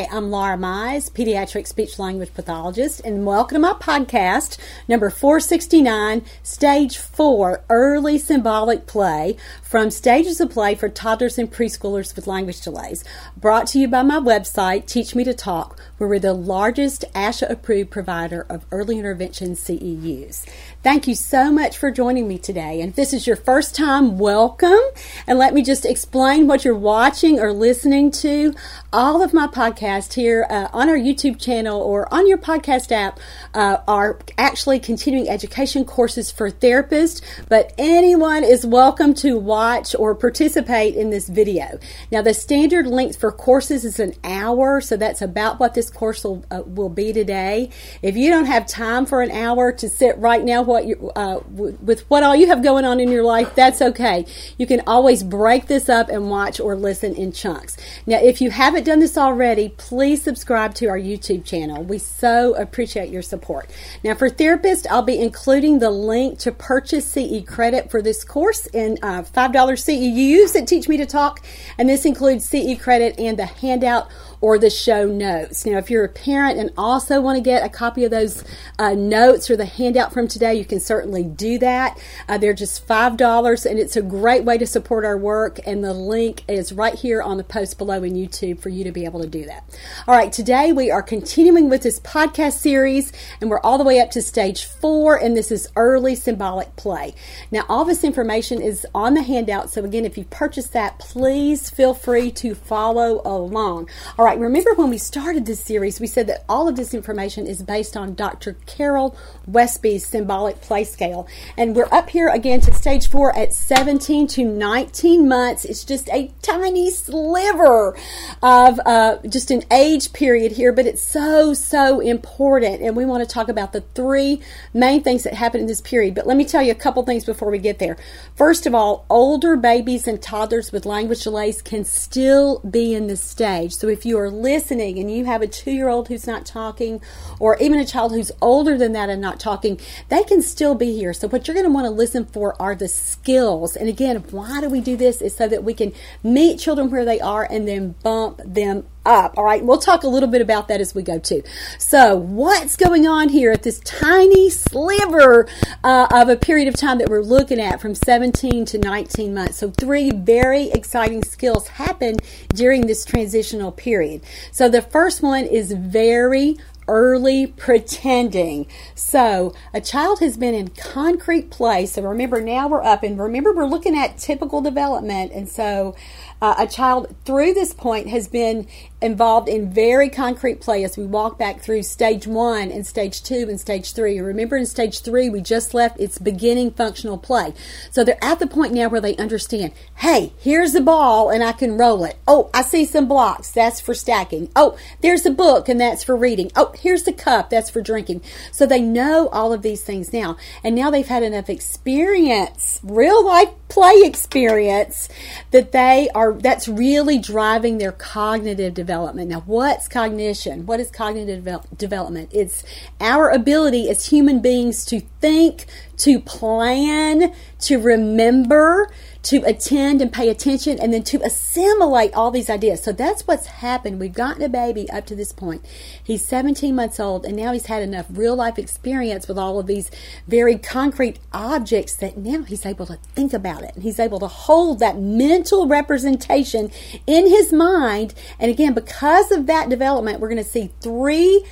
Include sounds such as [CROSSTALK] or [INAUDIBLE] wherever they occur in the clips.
Hi, I'm Laura Mize, pediatric speech language pathologist, and welcome to my podcast, number 469, Stage 4 Early Symbolic Play from Stages of Play for Toddlers and Preschoolers with Language Delays. Brought to you by my website, Teach Me to Talk, where we're the largest ASHA approved provider of early intervention CEUs. Thank you so much for joining me today. And if this is your first time, welcome. And let me just explain what you're watching or listening to. All of my podcasts here uh, on our YouTube channel or on your podcast app uh, are actually continuing education courses for therapists, but anyone is welcome to watch or participate in this video. Now, the standard length for courses is an hour, so that's about what this course will, uh, will be today. If you don't have time for an hour to sit right now, what you uh, with what all you have going on in your life, that's okay. You can always break this up and watch or listen in chunks. Now, if you haven't done this already, please subscribe to our YouTube channel. We so appreciate your support. Now, for therapists, I'll be including the link to purchase CE credit for this course in uh, $5 CEUs that teach me to talk, and this includes CE credit and the handout or the show notes. Now, if you're a parent and also want to get a copy of those uh, notes or the handout from today, you can certainly do that. Uh, they're just $5 and it's a great way to support our work. And the link is right here on the post below in YouTube for you to be able to do that. All right, today we are continuing with this podcast series and we're all the way up to stage four, and this is early symbolic play. Now, all this information is on the handout. So, again, if you purchase that, please feel free to follow along. All right right, remember when we started this series, we said that all of this information is based on Dr. Carol Westby's symbolic play scale. And we're up here again to stage four at 17 to 19 months. It's just a tiny sliver of uh, just an age period here, but it's so, so important. And we want to talk about the three main things that happen in this period. But let me tell you a couple things before we get there. First of all, older babies and toddlers with language delays can still be in this stage. So if you are listening and you have a two year old who's not talking, or even a child who's older than that and not talking, they can still be here. So, what you're going to want to listen for are the skills. And again, why do we do this? Is so that we can meet children where they are and then bump them up. All right, we'll talk a little bit about that as we go too. So, what's going on here at this tiny sliver uh, of a period of time that we're looking at from 17 to 19 months? So, three very exciting skills happen during this transitional period. So, the first one is very early pretending. So, a child has been in concrete play. So, remember, now we're up, and remember, we're looking at typical development. And so, uh, a child through this point has been involved in very concrete play as we walk back through stage one and stage two and stage three. Remember, in stage three, we just left its beginning functional play. So they're at the point now where they understand hey, here's the ball and I can roll it. Oh, I see some blocks. That's for stacking. Oh, there's a book and that's for reading. Oh, here's the cup. That's for drinking. So they know all of these things now. And now they've had enough experience, real life play experience, that they are, that's really driving their cognitive development development. Now, what's cognition? What is cognitive development? It's our ability as human beings to think, to plan, to remember, to attend and pay attention, and then to assimilate all these ideas. So that's what's happened. We've gotten a baby up to this point. He's 17 months old, and now he's had enough real life experience with all of these very concrete objects that now he's able to think about it. And he's able to hold that mental representation in his mind. And again, because of that development, we're going to see three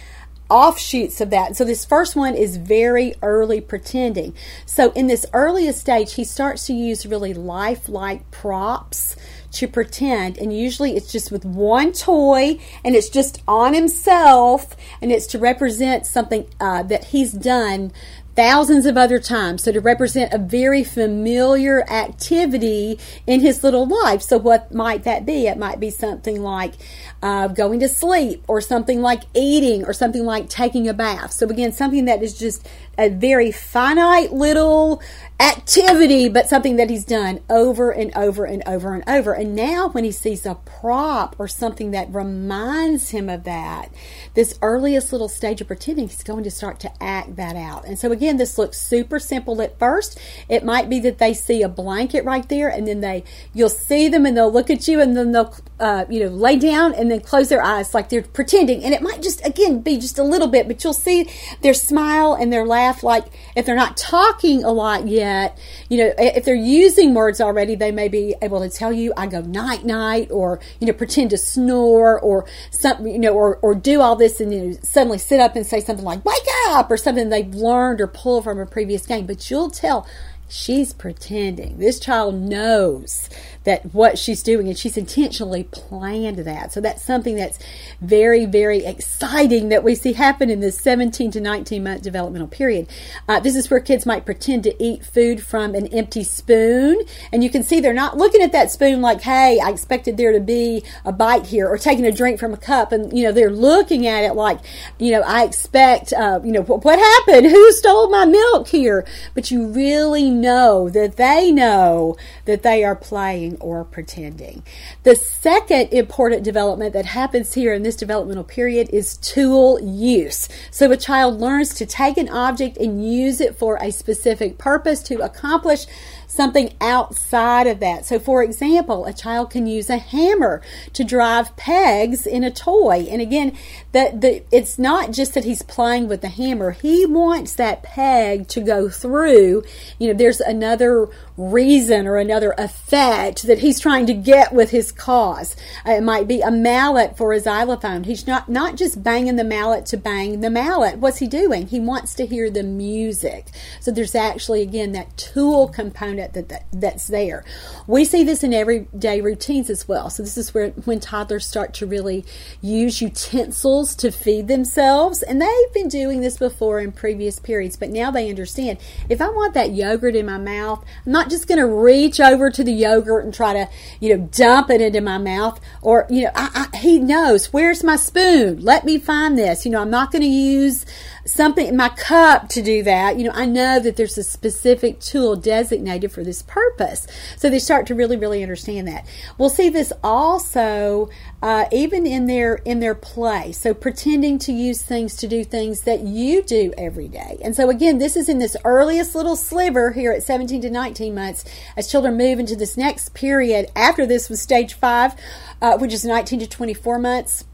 offshoots of that. So this first one is very early pretending. So in this earliest stage, he starts to use really lifelike props to pretend and usually it's just with one toy and it's just on himself and it's to represent something uh, that he's done thousands of other times. So to represent a very familiar activity in his little life. So what might that be? It might be something like uh, going to sleep or something like eating or something like taking a bath. So again, something that is just a very finite little activity, but something that he's done over and over and over and over. And now, when he sees a prop or something that reminds him of that, this earliest little stage of pretending, he's going to start to act that out. And so, again, this looks super simple at first. It might be that they see a blanket right there, and then they you'll see them and they'll look at you and then they'll uh, you know, lay down and then close their eyes like they're pretending. And it might just, again, be just a little bit, but you'll see their smile and their laugh. Like if they're not talking a lot yet, you know, if they're using words already, they may be able to tell you, I go night night, or, you know, pretend to snore, or something, you know, or, or do all this and you know, suddenly sit up and say something like, wake up, or something they've learned or pulled from a previous game. But you'll tell she's pretending. This child knows that what she's doing and she's intentionally planned that. So that's something that's very, very exciting that we see happen in this 17 to 19 month developmental period. Uh, this is where kids might pretend to eat food from an empty spoon. And you can see they're not looking at that spoon like, hey, I expected there to be a bite here or taking a drink from a cup. And, you know, they're looking at it like, you know, I expect, uh, you know, what happened? [LAUGHS] Who stole my milk here? But you really know that they know that they are playing or pretending. The second important development that happens here in this developmental period is tool use. So a child learns to take an object and use it for a specific purpose to accomplish something outside of that. So, for example, a child can use a hammer to drive pegs in a toy. And again, that the it's not just that he's playing with the hammer. He wants that peg to go through. You know, there's another reason or another effect that he's trying to get with his cause. Uh, it might be a mallet for a xylophone. He's not not just banging the mallet to bang the mallet. What's he doing? He wants to hear the music. So there's actually again that tool component that, that that's there. We see this in everyday routines as well. So this is where when toddlers start to really use utensils to feed themselves, and they've been doing this before in previous periods, but now they understand if I want that yogurt in my mouth, I'm not just going to reach over to the yogurt and try to, you know, dump it into my mouth. Or, you know, I, I, he knows where's my spoon. Let me find this. You know, I'm not going to use something in my cup to do that. You know, I know that there's a specific tool designated for this purpose. So they start to really, really understand that. We'll see this also uh, even in their in their play. So pretending to use things to do things that you do every day. And so again, this is in this earliest little sliver here at 17 to 19 months as children move into this next period. After this was stage five, uh, which is 19 to 24 months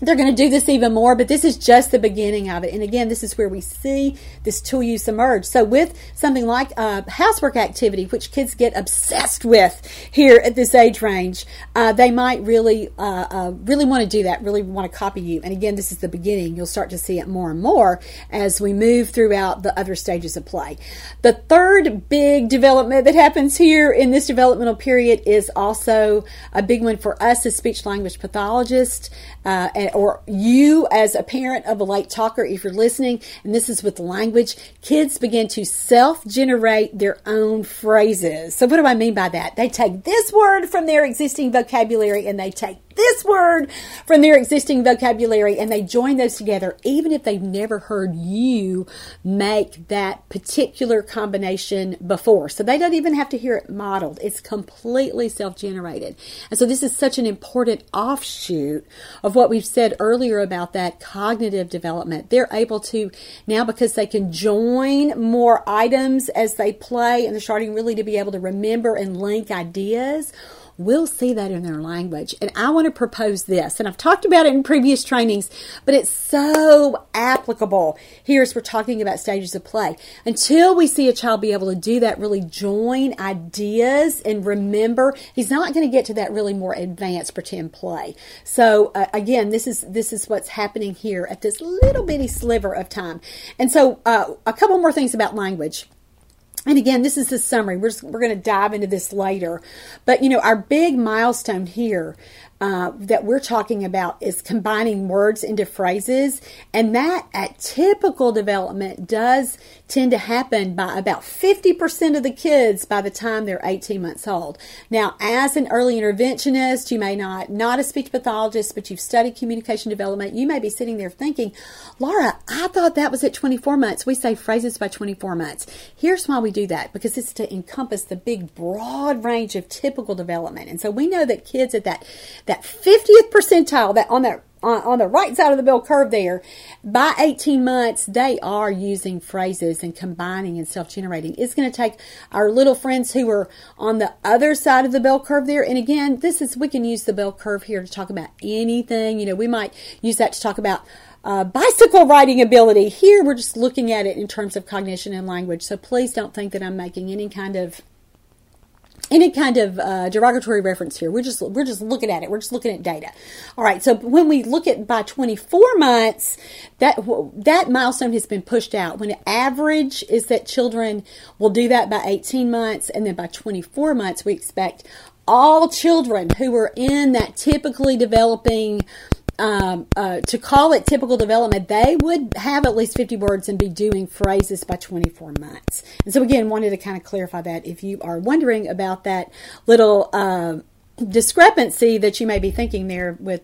they're going to do this even more, but this is just the beginning of it. And again, this is where we see this tool use emerge. So with something like a housework activity, which kids get obsessed with here at this age range, uh, they might really, uh, uh, really want to do that, really want to copy you. And again, this is the beginning. You'll start to see it more and more as we move throughout the other stages of play. The third big development that happens here in this developmental period is also a big one for us as speech language pathologists uh, or you as a parent of a late talker, if you're listening, and this is with language, kids begin to self generate their own phrases. So, what do I mean by that? They take this word from their existing vocabulary and they take this word from their existing vocabulary and they join those together, even if they've never heard you make that particular combination before. So they don't even have to hear it modeled. It's completely self generated. And so this is such an important offshoot of what we've said earlier about that cognitive development. They're able to now, because they can join more items as they play and they're starting really to be able to remember and link ideas will see that in their language. And I want to propose this, and I've talked about it in previous trainings, but it's so applicable here as we're talking about stages of play. Until we see a child be able to do that, really join ideas and remember, he's not going to get to that really more advanced pretend play. So uh, again, this is this is what's happening here at this little bitty sliver of time. And so uh, a couple more things about language and again, this is the summary. We're, we're going to dive into this later. But, you know, our big milestone here uh, that we're talking about is combining words into phrases. And that at typical development does tend to happen by about 50% of the kids by the time they're 18 months old. Now, as an early interventionist, you may not, not a speech pathologist, but you've studied communication development, you may be sitting there thinking, Laura, I thought that was at 24 months. We say phrases by 24 months. Here's why we do that because it's to encompass the big, broad range of typical development. And so we know that kids at that, that that 50th percentile, that on that on, on the right side of the bell curve there, by 18 months, they are using phrases and combining and self generating. It's going to take our little friends who are on the other side of the bell curve there. And again, this is, we can use the bell curve here to talk about anything. You know, we might use that to talk about uh, bicycle riding ability. Here, we're just looking at it in terms of cognition and language. So please don't think that I'm making any kind of any kind of uh, derogatory reference here. We're just we're just looking at it. We're just looking at data. All right. So when we look at by 24 months, that that milestone has been pushed out. When the average is that children will do that by 18 months, and then by 24 months, we expect all children who are in that typically developing um, uh, to call it typical development, they would have at least 50 words and be doing phrases by 24 months. And so, again, wanted to kind of clarify that if you are wondering about that little uh, discrepancy that you may be thinking there with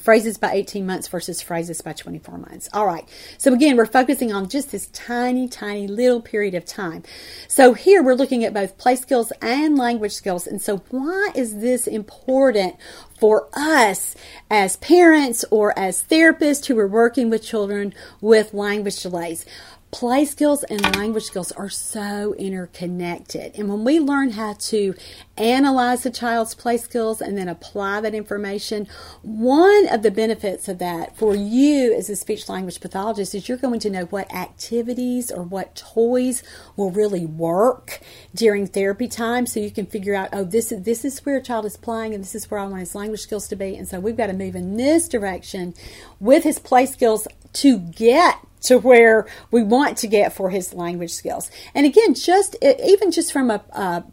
phrases by 18 months versus phrases by 24 months. All right. So again, we're focusing on just this tiny, tiny little period of time. So here we're looking at both play skills and language skills. And so why is this important for us as parents or as therapists who are working with children with language delays? Play skills and language skills are so interconnected. And when we learn how to analyze a child's play skills and then apply that information, one of the benefits of that for you as a speech language pathologist is you're going to know what activities or what toys will really work during therapy time so you can figure out, oh, this is this is where a child is playing and this is where I want his language skills to be. And so we've got to move in this direction with his play skills to get to where we want to get for his language skills. And again, just even just from a, a,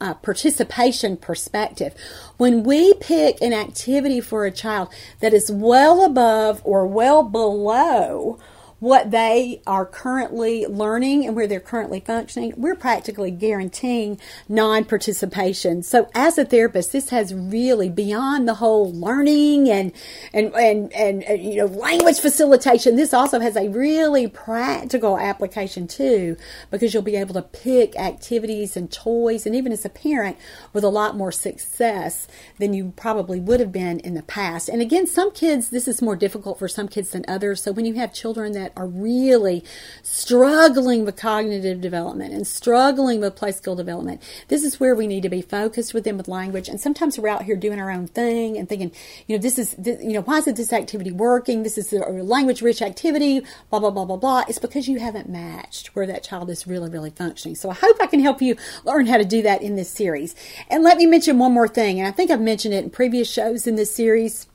a participation perspective, when we pick an activity for a child that is well above or well below what they are currently learning and where they're currently functioning, we're practically guaranteeing non participation. So, as a therapist, this has really beyond the whole learning and, and, and, and, and, you know, language facilitation, this also has a really practical application too, because you'll be able to pick activities and toys, and even as a parent, with a lot more success than you probably would have been in the past. And again, some kids, this is more difficult for some kids than others. So, when you have children that that are really struggling with cognitive development and struggling with play skill development, this is where we need to be focused with them with language. And sometimes we're out here doing our own thing and thinking, you know, this is, this, you know, why isn't this activity working? This is a language rich activity, blah, blah, blah, blah, blah. It's because you haven't matched where that child is really, really functioning. So I hope I can help you learn how to do that in this series. And let me mention one more thing, and I think I've mentioned it in previous shows in this series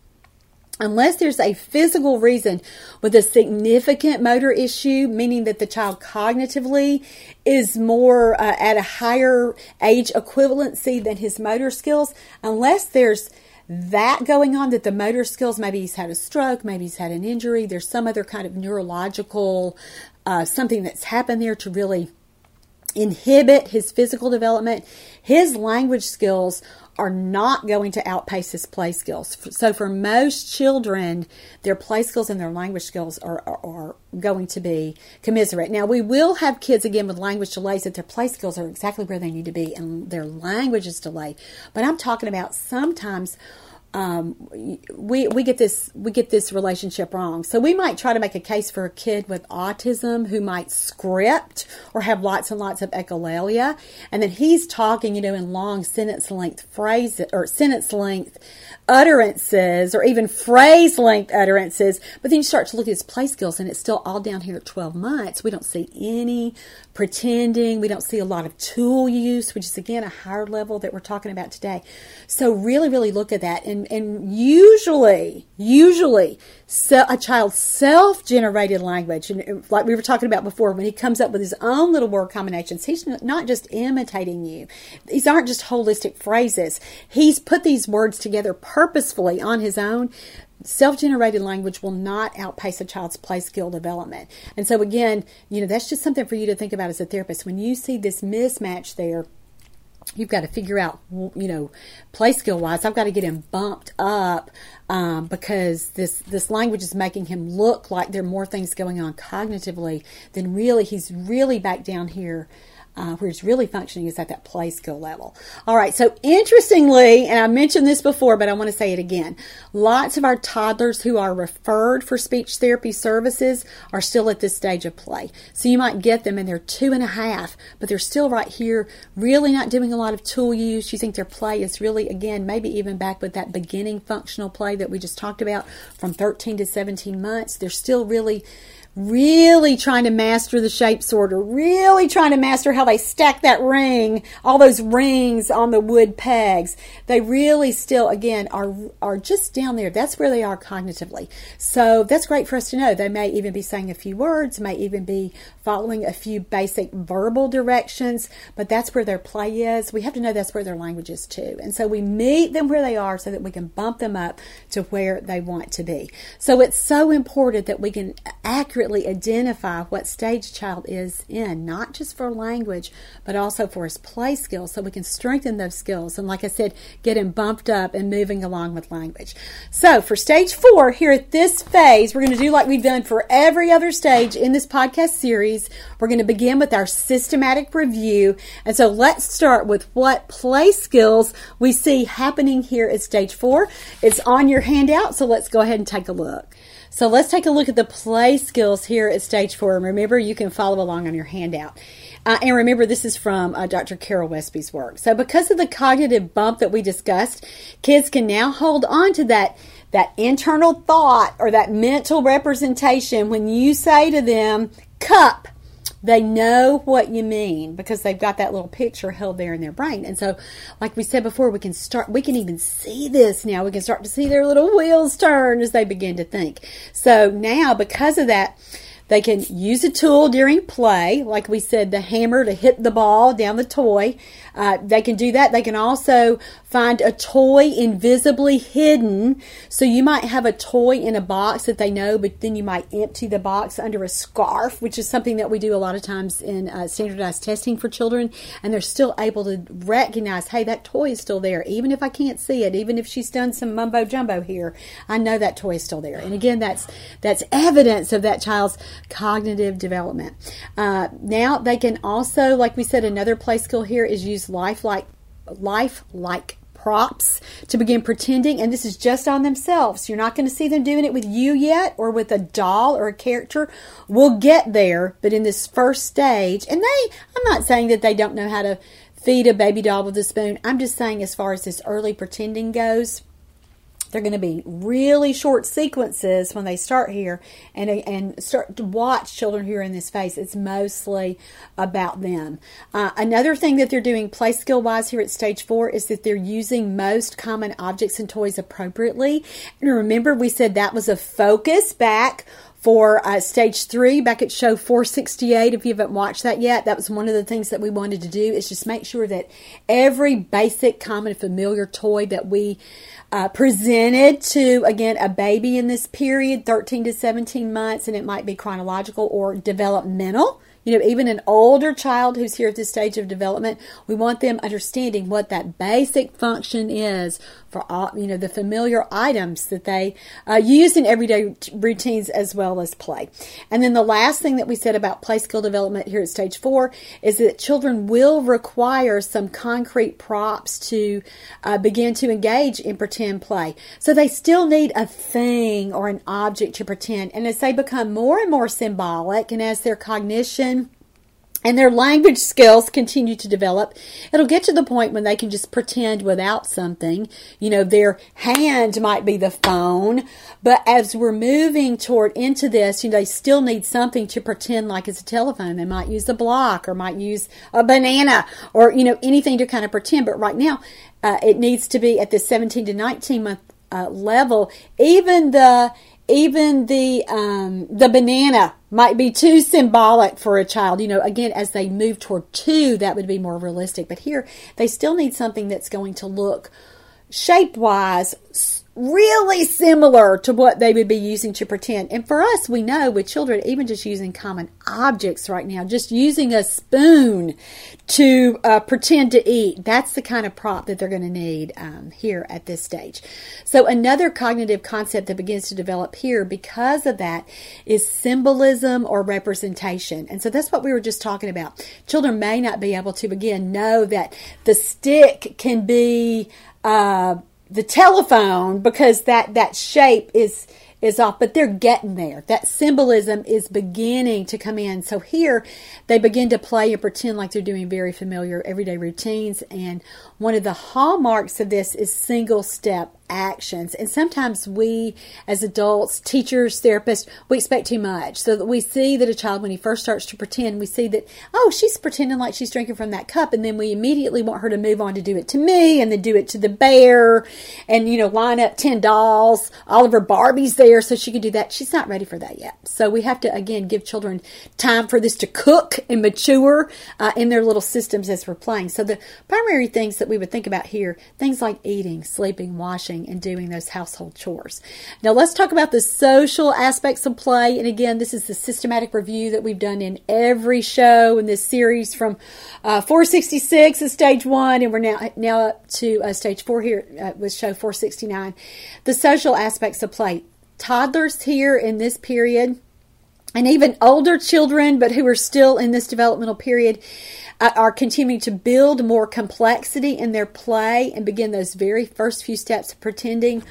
unless there's a physical reason with a significant motor issue, meaning that the child cognitively is more uh, at a higher age equivalency than his motor skills, unless there's that going on, that the motor skills, maybe he's had a stroke, maybe he's had an injury, there's some other kind of neurological uh, something that's happened there to really inhibit his physical development, his language skills are not going to outpace his play skills. So for most children, their play skills and their language skills are, are, are, going to be commiserate. Now we will have kids again with language delays that their play skills are exactly where they need to be and their language is delayed. But I'm talking about sometimes um, we we get this we get this relationship wrong. So we might try to make a case for a kid with autism who might script or have lots and lots of echolalia, and then he's talking, you know, in long sentence length phrases or sentence length utterances or even phrase length utterances. But then you start to look at his play skills, and it's still all down here at 12 months. We don't see any pretending. We don't see a lot of tool use, which is again a higher level that we're talking about today. So really, really look at that. And, and usually, usually so a child's self-generated language, and like we were talking about before, when he comes up with his own little word combinations, he's not just imitating you. These aren't just holistic phrases. He's put these words together purposefully on his own self generated language will not outpace a child's play skill development. And so, again, you know, that's just something for you to think about as a therapist. When you see this mismatch there, you've got to figure out, you know, play skill wise, I've got to get him bumped up um, because this this language is making him look like there are more things going on cognitively than really he's really back down here uh, where it's really functioning is at that play skill level. All right, so interestingly, and I mentioned this before, but I want to say it again lots of our toddlers who are referred for speech therapy services are still at this stage of play. So you might get them and they're two and a half, but they're still right here, really not doing a lot of tool use. You think their play is really, again, maybe even back with that beginning functional play that we just talked about from 13 to 17 months. They're still really really trying to master the shape sorter, really trying to master how they stack that ring, all those rings on the wood pegs. They really still, again, are are just down there. That's where they are cognitively. So that's great for us to know. They may even be saying a few words, may even be following a few basic verbal directions, but that's where their play is. We have to know that's where their language is too. And so we meet them where they are so that we can bump them up to where they want to be. So it's so important that we can accurately accurately identify what stage child is in, not just for language, but also for his play skills, so we can strengthen those skills. And like I said, get him bumped up and moving along with language. So for stage four, here at this phase, we're going to do like we've done for every other stage in this podcast series. We're going to begin with our systematic review. And so let's start with what play skills we see happening here at stage four. It's on your handout, so let's go ahead and take a look. So let's take a look at the play skills here at stage four. And remember, you can follow along on your handout. Uh, and remember, this is from uh, Dr. Carol Westby's work. So, because of the cognitive bump that we discussed, kids can now hold on to that that internal thought or that mental representation when you say to them, "cup." They know what you mean because they've got that little picture held there in their brain. And so, like we said before, we can start, we can even see this now. We can start to see their little wheels turn as they begin to think. So now, because of that, they can use a tool during play, like we said, the hammer to hit the ball down the toy. Uh, they can do that. They can also find a toy invisibly hidden. So you might have a toy in a box that they know, but then you might empty the box under a scarf, which is something that we do a lot of times in uh, standardized testing for children. And they're still able to recognize, hey, that toy is still there. Even if I can't see it, even if she's done some mumbo jumbo here, I know that toy is still there. And again, that's that's evidence of that child's cognitive development. Uh, now they can also, like we said, another play skill here is use lifelike, lifelike props to begin pretending, and this is just on themselves. You're not going to see them doing it with you yet or with a doll or a character. We'll get there, but in this first stage, and they, I'm not saying that they don't know how to feed a baby doll with a spoon. I'm just saying, as far as this early pretending goes, they're going to be really short sequences when they start here and and start to watch children who are in this phase. It's mostly about them. Uh, another thing that they're doing play skill wise here at stage four is that they're using most common objects and toys appropriately. And remember, we said that was a focus back for uh, stage three back at show 468 if you haven't watched that yet that was one of the things that we wanted to do is just make sure that every basic common familiar toy that we uh, presented to again a baby in this period 13 to 17 months and it might be chronological or developmental you know, even an older child who's here at this stage of development, we want them understanding what that basic function is for all, you know, the familiar items that they uh, use in everyday routines as well as play. And then the last thing that we said about play skill development here at stage four is that children will require some concrete props to uh, begin to engage in pretend play. So they still need a thing or an object to pretend. And as they become more and more symbolic and as their cognition and their language skills continue to develop, it'll get to the point when they can just pretend without something. You know, their hand might be the phone, but as we're moving toward into this, you know, they still need something to pretend like it's a telephone. They might use a block or might use a banana or, you know, anything to kind of pretend. But right now, uh, it needs to be at the 17 to 19 month uh, level. Even the even the um, the banana might be too symbolic for a child. You know, again, as they move toward two, that would be more realistic. But here, they still need something that's going to look shape wise really similar to what they would be using to pretend. And for us, we know with children, even just using common objects right now, just using a spoon to uh, pretend to eat, that's the kind of prop that they're going to need um, here at this stage. So, another cognitive concept that begins to develop here because of that is symbolism or representation. And so that's what we were just talking about. Children may not be able to, again, know that the stick can be. Uh, the telephone because that that shape is is off, but they're getting there. That symbolism is beginning to come in. So here they begin to play and pretend like they're doing very familiar everyday routines. And one of the hallmarks of this is single step actions. And sometimes we, as adults, teachers, therapists, we expect too much. So that we see that a child, when he first starts to pretend, we see that, oh, she's pretending like she's drinking from that cup. And then we immediately want her to move on to do it to me and then do it to the bear and, you know, line up 10 dolls, all of her Barbies there so she can do that. She's not ready for that yet. So we have to, again, give children time for this to cook and mature uh, in their little systems as we're playing. So the primary things that we would think about here, things like eating, sleeping, washing, and doing those household chores. Now, let's talk about the social aspects of play. And again, this is the systematic review that we've done in every show in this series from uh, 466 is stage one, and we're now now up to uh, stage four here uh, with show 469. The social aspects of play. Toddlers here in this period and even older children, but who are still in this developmental period, uh, are continuing to build more complexity in their play and begin those very first few steps of pretending,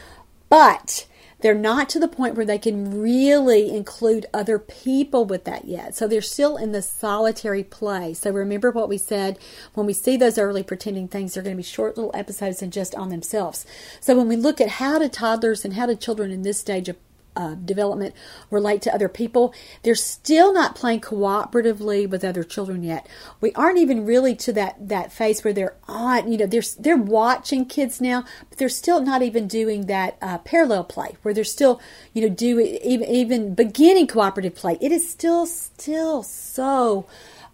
but they're not to the point where they can really include other people with that yet. So they're still in the solitary play. So remember what we said when we see those early pretending things, they're going to be short little episodes and just on themselves. So when we look at how do toddlers and how do children in this stage of uh, development relate to other people. They're still not playing cooperatively with other children yet. We aren't even really to that that phase where they're on. You know, they're they're watching kids now, but they're still not even doing that uh, parallel play where they're still you know do even even beginning cooperative play. It is still still so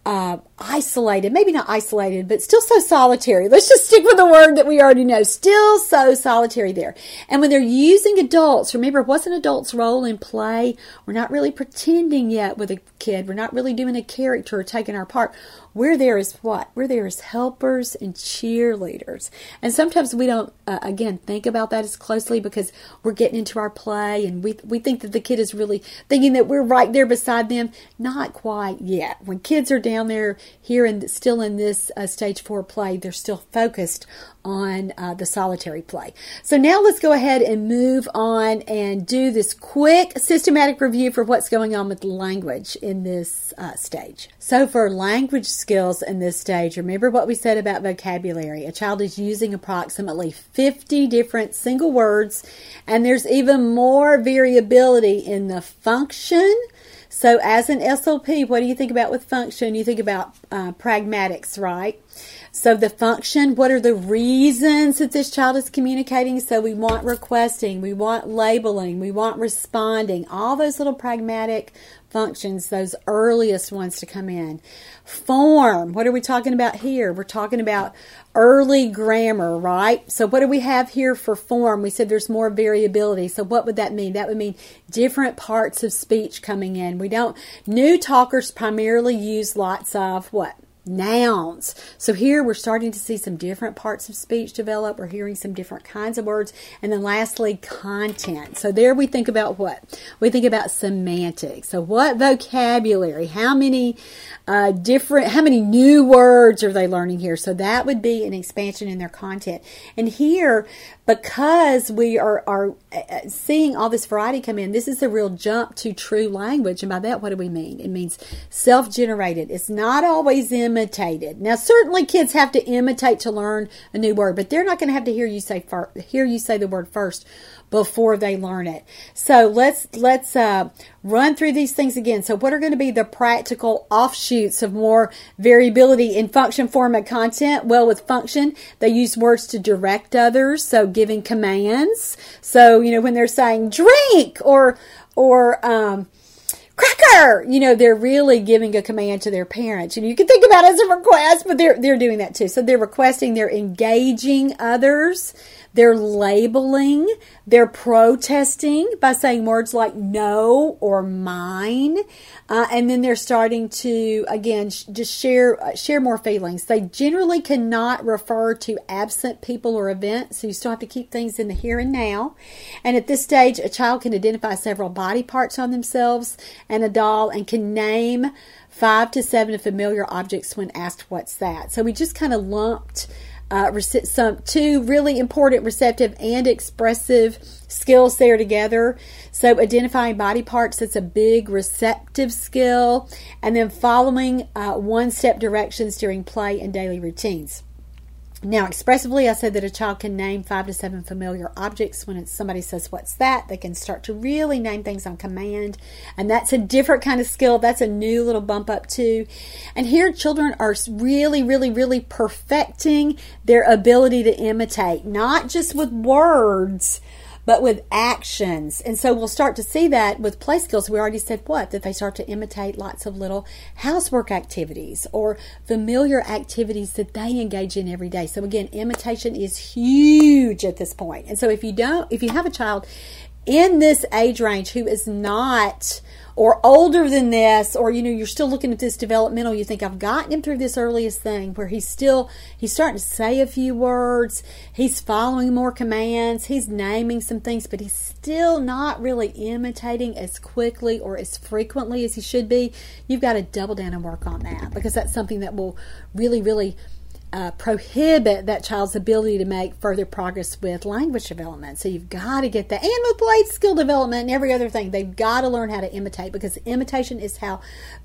uh, isolated, maybe not isolated, but still so solitary. Let's just stick with the word that we already know. Still so solitary there. And when they're using adults, remember, what's an adult's role in play? We're not really pretending yet with a kid. We're not really doing a character or taking our part. We're there as what? We're there as helpers and cheerleaders. And sometimes we don't, uh, again, think about that as closely because we're getting into our play and we, we think that the kid is really thinking that we're right there beside them. Not quite yet. When kids are down there here and still in this uh, stage four play, they're still focused on uh, the solitary play. So now let's go ahead and move on and do this quick systematic review for what's going on with language in this uh, stage. So for language skills in this stage, remember what we said about vocabulary. A child is using approximately 50 different single words, and there's even more variability in the function. So, as an SLP, what do you think about with function? You think about uh, pragmatics, right? So the function, what are the reasons that this child is communicating? So we want requesting, we want labeling, we want responding, all those little pragmatic functions, those earliest ones to come in. Form, what are we talking about here? We're talking about early grammar, right? So what do we have here for form? We said there's more variability. So what would that mean? That would mean different parts of speech coming in. We don't, new talkers primarily use lots of what? Nouns. So here we're starting to see some different parts of speech develop. We're hearing some different kinds of words. And then lastly, content. So there we think about what? We think about semantics. So what vocabulary? How many uh, different, how many new words are they learning here? So that would be an expansion in their content. And here, because we are, are uh, seeing all this variety come in, this is a real jump to true language. And by that, what do we mean? It means self generated. It's not always imitated. Now, certainly kids have to imitate to learn a new word, but they're not going to have to hear you say, fir- hear you say the word first before they learn it. So let's let's uh, run through these things again. So what are going to be the practical offshoots of more variability in function, form, and content? Well, with function, they use words to direct others, so giving commands. So you know when they're saying drink or or um, cracker! You know they're really giving a command to their parents. And you can think about it as a request but they're they're doing that too. So they're requesting they're engaging others They're labeling, they're protesting by saying words like no or mine, uh, and then they're starting to again sh- just share uh, share more feelings. They generally cannot refer to absent people or events, so you still have to keep things in the here and now. And at this stage, a child can identify several body parts on themselves and a doll, and can name five to seven familiar objects when asked what's that. So we just kind of lumped uh, some two really important receptive and expressive skills there together. So identifying body parts that's a big receptive skill, and then following uh, one step directions during play and daily routines. Now, expressively, I said that a child can name five to seven familiar objects. When somebody says, What's that? they can start to really name things on command. And that's a different kind of skill. That's a new little bump up, too. And here, children are really, really, really perfecting their ability to imitate, not just with words, but with actions. And so we'll start to see that with play skills. We already said what? That they start to imitate lots of little housework activities or familiar activities that they engage in every day. So again, imitation is huge at this point. And so if you don't, if you have a child in this age range who is not or older than this or you know you're still looking at this developmental you think i've gotten him through this earliest thing where he's still he's starting to say a few words. He's following more commands. He's naming some things but he's still not really imitating as quickly or as frequently as he should be. You've got to double down and work on that because that's something that will really really uh, prohibit that child's ability to make further progress with language development. So you've got to get that. And with play skill development and every other thing, they've got to learn how to imitate because imitation is how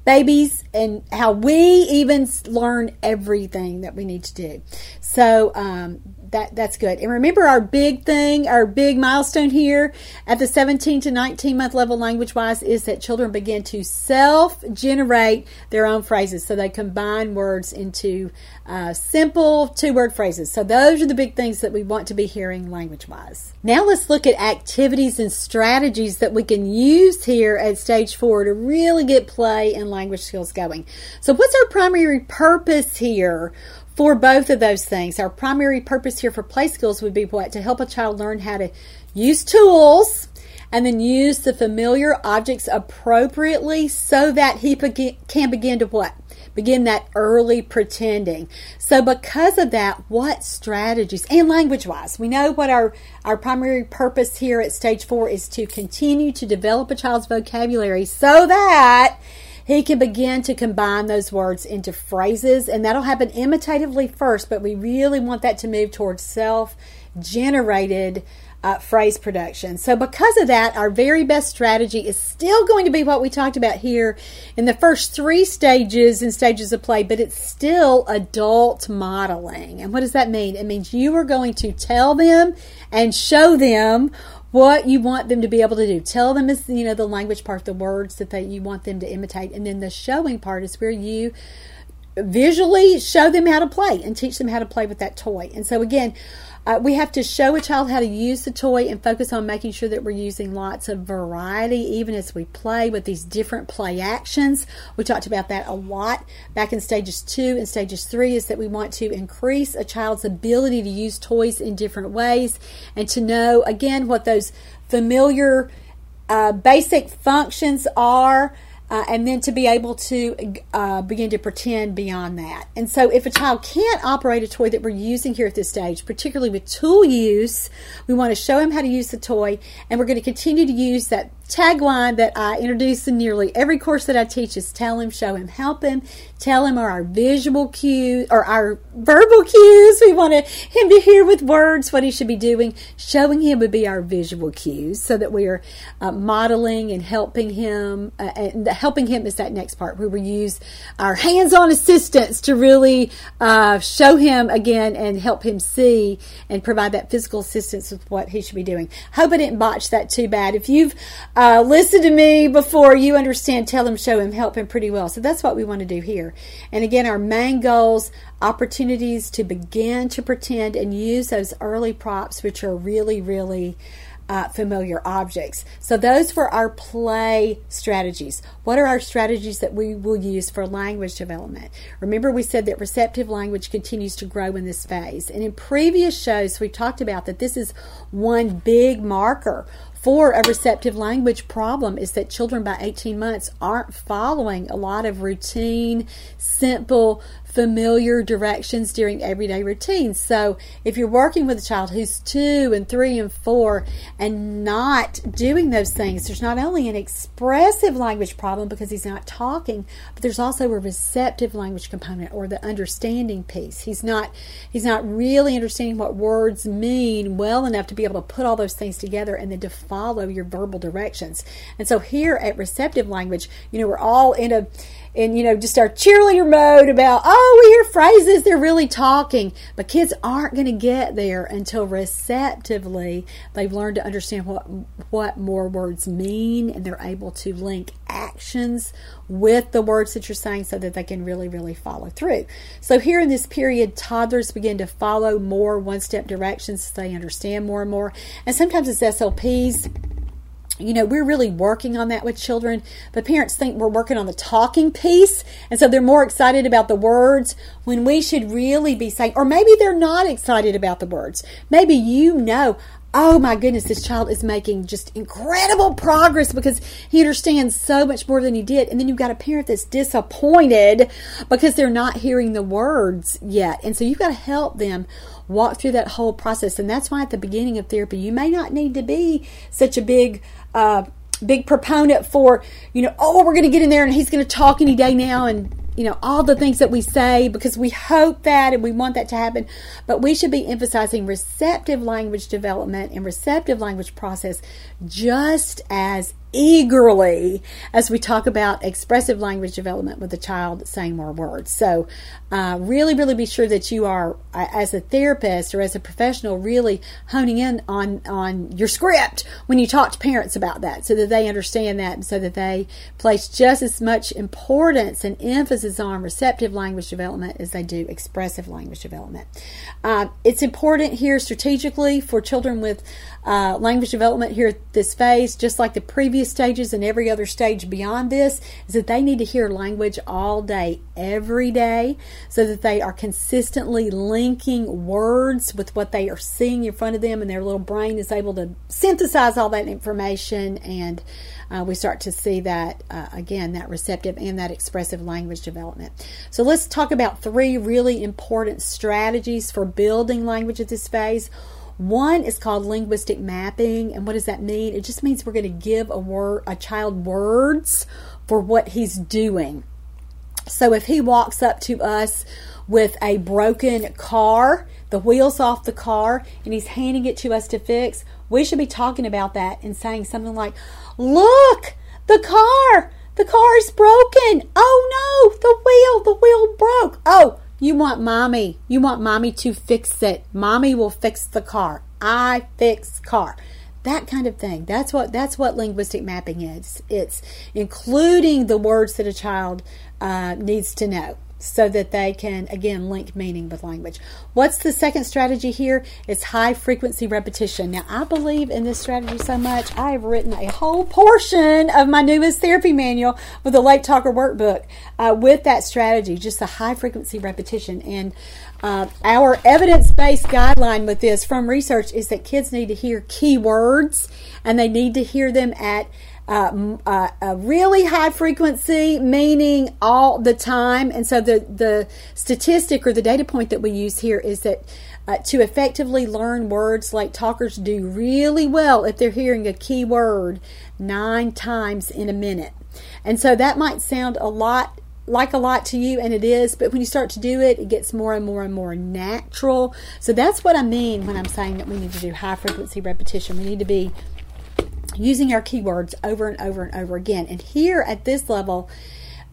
babies and how we even learn everything that we need to do. So um, that that's good. And remember our big thing, our big milestone here at the 17 to 19 month level language wise is that children begin to self generate their own phrases. So they combine words into uh, simple two word phrases. So those are the big things that we want to be hearing language wise. Now let's look at activities and strategies that we can use here at stage four to really get play and language skills going. So what's our primary purpose here for both of those things. Our primary purpose here for play skills would be what? To help a child learn how to use tools and then use the familiar objects appropriately so that he begin, can begin to what? Begin that early pretending. So because of that, what strategies and language wise, we know what our, our primary purpose here at stage four is to continue to develop a child's vocabulary so that he can begin to combine those words into phrases, and that'll happen imitatively first, but we really want that to move towards self generated uh, phrase production. So, because of that, our very best strategy is still going to be what we talked about here in the first three stages and stages of play, but it's still adult modeling. And what does that mean? It means you are going to tell them and show them what you want them to be able to do. Tell them is you know the language part, the words that they you want them to imitate, and then the showing part is where you visually show them how to play and teach them how to play with that toy. And so again, uh, we have to show a child how to use the toy and focus on making sure that we're using lots of variety even as we play with these different play actions. We talked about that a lot back in stages two and stages three is that we want to increase a child's ability to use toys in different ways and to know again what those familiar uh, basic functions are uh, and then to be able to uh, begin to pretend beyond that. And so, if a child can't operate a toy that we're using here at this stage, particularly with tool use, we want to show him how to use the toy, and we're going to continue to use that tagline that I introduce in nearly every course that I teach is tell him, show him, help him. Tell him are our visual cues or our verbal cues. We want him to hear with words what he should be doing. Showing him would be our visual cues so that we are uh, modeling and helping him. Uh, and helping him is that next part where we use our hands-on assistance to really uh, show him again and help him see and provide that physical assistance with what he should be doing. Hope I didn't botch that too bad. If you've uh, listen to me before you understand, tell him, show him, help him pretty well. So that's what we want to do here. And again, our main goals, opportunities to begin to pretend and use those early props, which are really, really uh, familiar objects. So, those were our play strategies. What are our strategies that we will use for language development? Remember, we said that receptive language continues to grow in this phase. And in previous shows, we talked about that this is one big marker for a receptive language problem is that children by 18 months aren't following a lot of routine, simple, familiar directions during everyday routines. So if you're working with a child who's two and three and four and not doing those things, there's not only an expressive language problem because he's not talking, but there's also a receptive language component or the understanding piece. He's not he's not really understanding what words mean well enough to be able to put all those things together and then to follow your verbal directions. And so here at receptive language, you know, we're all in a and you know just our cheerleader mode about oh we hear phrases they're really talking. But kids aren't going to get there until receptively they've learned to understand what what more words mean and they're able to link actions with the words that you're saying so that they can really really follow through. So here in this period toddlers begin to follow more one step directions they understand more and more. And sometimes it's slps you know, we're really working on that with children, but parents think we're working on the talking piece, and so they're more excited about the words when we should really be saying, or maybe they're not excited about the words. Maybe you know, oh my goodness, this child is making just incredible progress because he understands so much more than he did. And then you've got a parent that's disappointed because they're not hearing the words yet. And so you've got to help them walk through that whole process. And that's why at the beginning of therapy, you may not need to be such a big uh, big proponent for, you know, oh, we're going to get in there and he's going to talk any day now and you know, all the things that we say because we hope that and we want that to happen. But we should be emphasizing receptive language development and receptive language process just as eagerly as we talk about expressive language development with the child saying more words. So, uh, really, really be sure that you are, uh, as a therapist or as a professional, really honing in on on your script when you talk to parents about that, so that they understand that, and so that they place just as much importance and emphasis on receptive language development as they do expressive language development. Uh, it's important here strategically for children with uh, language development here at this phase, just like the previous stages and every other stage beyond this, is that they need to hear language all day, every day, so that they are consistently linking words with what they are seeing in front of them, and their little brain is able to synthesize all that information and uh, we start to see that uh, again that receptive and that expressive language development. So let's talk about three really important strategies for building language at this phase. One is called linguistic mapping, and what does that mean? It just means we're going to give a word, a child words for what he's doing. So if he walks up to us with a broken car, the wheels off the car, and he's handing it to us to fix, we should be talking about that and saying something like, "Look, the car, the car is broken. Oh no, the wheel, the wheel broke. Oh, you want mommy. You want mommy to fix it. Mommy will fix the car. I fix car. That kind of thing. That's what that's what linguistic mapping is. It's including the words that a child uh, needs to know so that they can again link meaning with language. What's the second strategy here? It's high frequency repetition. Now, I believe in this strategy so much, I have written a whole portion of my newest therapy manual with the Late Talker workbook uh, with that strategy, just the high frequency repetition. And uh, our evidence based guideline with this from research is that kids need to hear keywords and they need to hear them at uh, uh, a really high frequency, meaning all the time. And so the, the statistic or the data point that we use here is that uh, to effectively learn words late talkers do really well if they're hearing a key word nine times in a minute. And so that might sound a lot like a lot to you, and it is, but when you start to do it, it gets more and more and more natural. So that's what I mean when I'm saying that we need to do high frequency repetition. We need to be using our keywords over and over and over again. And here at this level,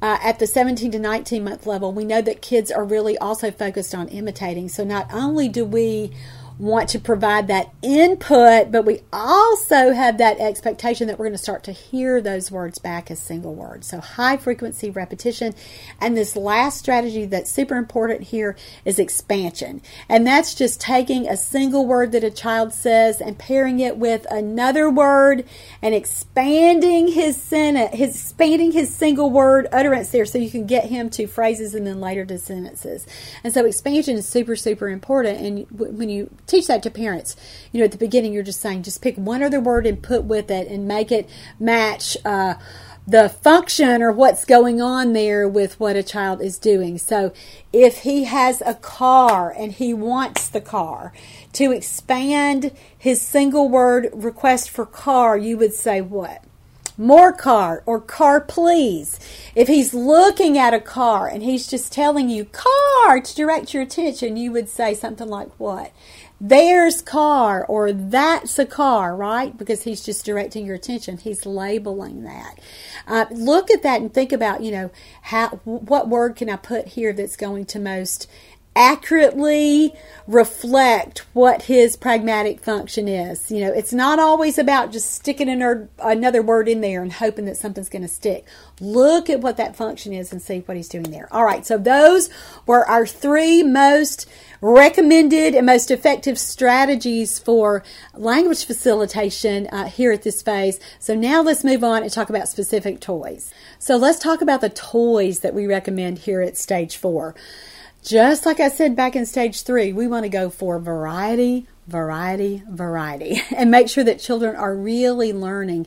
uh, at the 17 to 19 month level, we know that kids are really also focused on imitating. So not only do we want to provide that input, but we also have that expectation that we're going to start to hear those words back as single words. So high frequency repetition. And this last strategy that's super important here is expansion. And that's just taking a single word that a child says and pairing it with another word and expanding his sentence, his expanding his single word utterance there so you can get him to phrases and then later to sentences. And so expansion is super, super important. And when you teach that to parents, you know, at the beginning, you're just saying, just pick one other word and put with it and make it match. Uh, the function or what's going on there with what a child is doing. So if he has a car and he wants the car, to expand his single word request for car, you would say what? more car or car please. If he's looking at a car and he's just telling you car to direct your attention, you would say something like what? There's car or that's a car, right? Because he's just directing your attention. He's labeling that. Uh, look at that and think about, you know, how what word can I put here that's going to most accurately reflect what his pragmatic function is. You know, it's not always about just sticking another, another word in there and hoping that something's going to stick. Look at what that function is and see what he's doing there. All right, so those were our three most recommended and most effective strategies for language facilitation uh, here at this phase. So now let's move on and talk about specific toys. So let's talk about the toys that we recommend here at stage four. Just like I said back in stage three, we want to go for variety, variety, variety, [LAUGHS] and make sure that children are really learning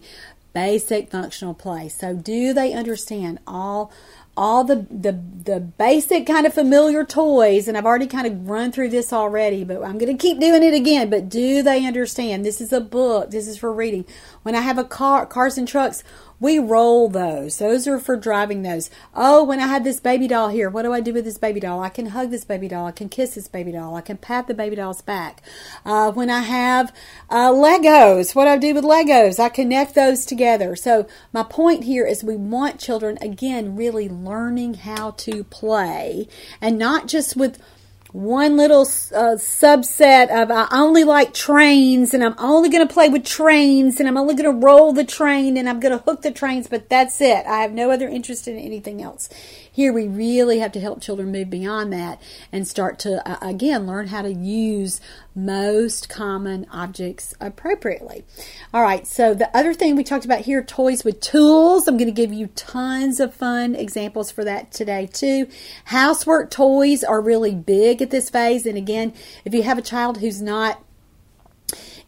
basic functional play. So, do they understand all all the, the the basic kind of familiar toys? And I've already kind of run through this already but I'm going to keep doing it again. But do they understand? This is a book. This is for reading. When I have a car cars and trucks we roll those. Those are for driving those. Oh, when I had this baby doll here, what do I do with this baby doll? I can hug this baby doll. I can kiss this baby doll. I can pat the baby doll's back. Uh, when I have uh, Legos, what do I do with Legos? I connect those together. So my point here is we want children, again, really learning how to play and not just with one little uh, subset of I only like trains and I'm only going to play with trains and I'm only going to roll the train and I'm going to hook the trains, but that's it. I have no other interest in anything else. Here we really have to help children move beyond that and start to, uh, again, learn how to use most common objects appropriately. All right, so the other thing we talked about here toys with tools. I'm going to give you tons of fun examples for that today, too. Housework toys are really big at this phase. And again, if you have a child who's not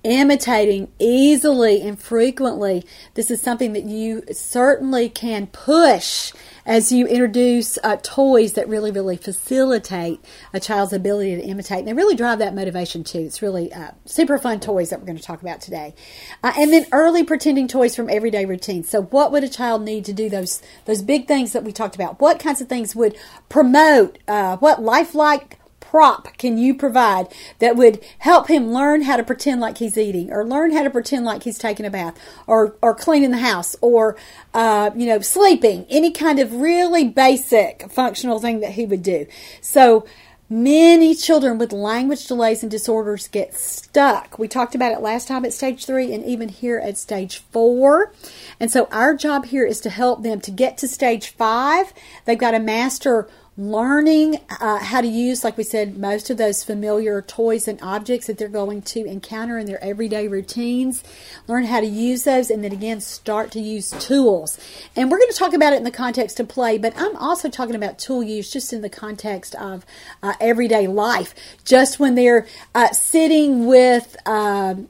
imitating easily and frequently, this is something that you certainly can push as you introduce uh, toys that really, really facilitate a child's ability to imitate. And they really drive that motivation too. It's really uh, super fun toys that we're going to talk about today. Uh, and then early pretending toys from everyday routines. So what would a child need to do those, those big things that we talked about? What kinds of things would promote, uh, what lifelike prop can you provide that would help him learn how to pretend like he's eating or learn how to pretend like he's taking a bath or, or cleaning the house or, uh, you know, sleeping, any kind of really basic functional thing that he would do. So, Many children with language delays and disorders get stuck. We talked about it last time at stage three and even here at stage four. And so our job here is to help them to get to stage five. They've got to master learning uh, how to use, like we said, most of those familiar toys and objects that they're going to encounter in their everyday routines. Learn how to use those, and then again, start to use tools. And we're going to talk about it in the context of play, but I'm also talking about tool use just in the context of uh, everyday life. Just when they're uh, sitting with, um,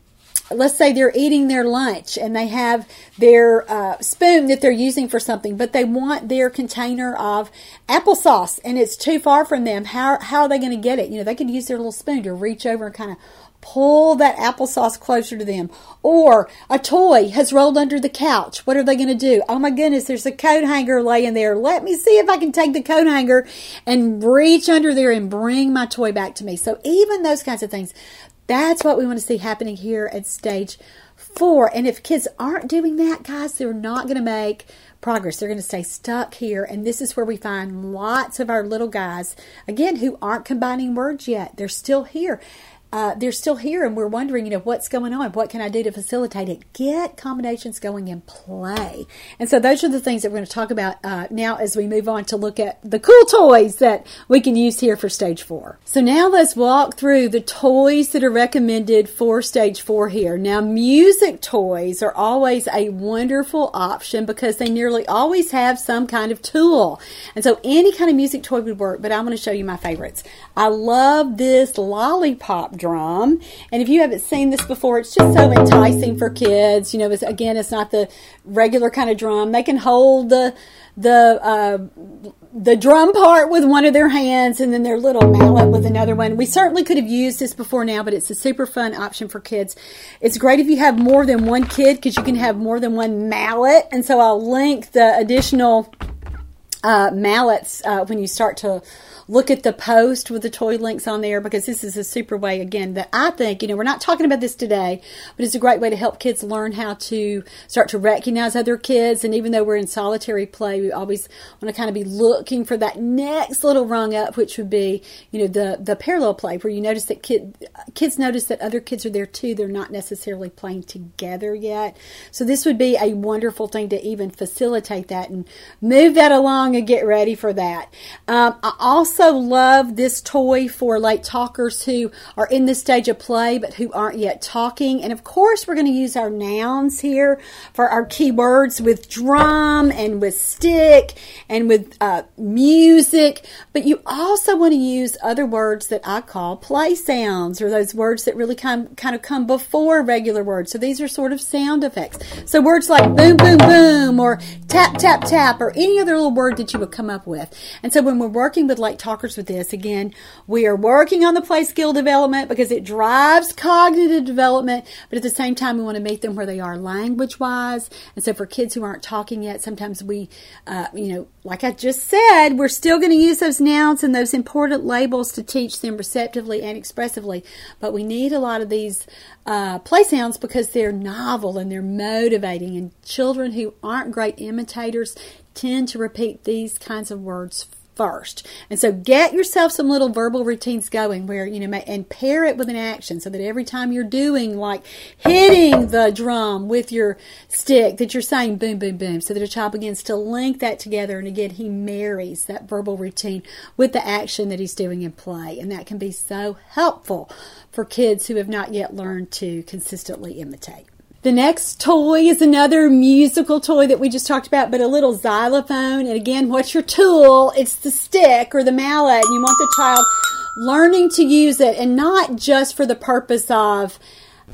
let's say they're eating their lunch and they have their uh, spoon that they're using for something, but they want their container of applesauce and it's too far from them. How, how are they going to get it? You know, they could use their little spoon to reach over and kind of pull that applesauce closer to them. Or a toy has rolled under the couch. What are they going to do? Oh my goodness, there's a coat hanger laying there. Let me see if I can take the coat hanger and reach under there and bring my toy back to me. So even those kinds of things, that's what we want to see happening here at stage four. And if kids aren't doing that, guys, they're not going to make progress. They're going to stay stuck here. And this is where we find lots of our little guys, again, who aren't combining words yet. They're still here. Uh, they're still here and we're wondering, you know, what's going on? What can I do to facilitate it? Get combinations going and play. And so those are the things that we're going to talk about uh, now as we move on to look at the cool toys that we can use here for stage four. So now let's walk through the toys that are recommended for stage four here. Now, music toys are always a wonderful option because they nearly always have some kind of tool. And so any kind of music toy would work, but I'm going to show you my favorites. I love this lollipop drum. And if you haven't seen this before, it's just so enticing for kids. You know, it's, again, it's not the regular kind of drum. They can hold the the uh, the drum part with one of their hands and then their little mallet with another one. We certainly could have used this before now, but it's a super fun option for kids. It's great if you have more than one kid because you can have more than one mallet. And so I'll link the additional uh, mallets uh, when you start to look at the post with the toy links on there because this is a super way, again, that I think, you know, we're not talking about this today, but it's a great way to help kids learn how to start to recognize other kids. And even though we're in solitary play, we always want to kind of be looking for that next little rung up, which would be, you know, the, the parallel play where you notice that kid, kids notice that other kids are there too. They're not necessarily playing together yet. So this would be a wonderful thing to even facilitate that and move that along and get ready for that. Um, I also also love this toy for late talkers who are in this stage of play but who aren't yet talking. And of course, we're going to use our nouns here for our keywords with drum and with stick and with uh, music. But you also want to use other words that I call play sounds or those words that really come, kind of come before regular words. So these are sort of sound effects. So words like boom, boom, boom or tap, tap, tap or any other little word that you would come up with. And so when we're working with late talkers with this. Again, we are working on the play skill development because it drives cognitive development, but at the same time, we want to meet them where they are language wise. And so for kids who aren't talking yet, sometimes we, uh, you know, like I just said, we're still going to use those nouns and those important labels to teach them receptively and expressively. But we need a lot of these uh, play sounds because they're novel and they're motivating. And children who aren't great imitators tend to repeat these kinds of words first. And so get yourself some little verbal routines going where, you know, and pair it with an action so that every time you're doing like hitting the drum with your stick that you're saying boom, boom, boom, so that a child begins to link that together. And again, he marries that verbal routine with the action that he's doing in play. And that can be so helpful for kids who have not yet learned to consistently imitate. The next toy is another musical toy that we just talked about, but a little xylophone. And again, what's your tool? It's the stick or the mallet. And you want the child learning to use it and not just for the purpose of,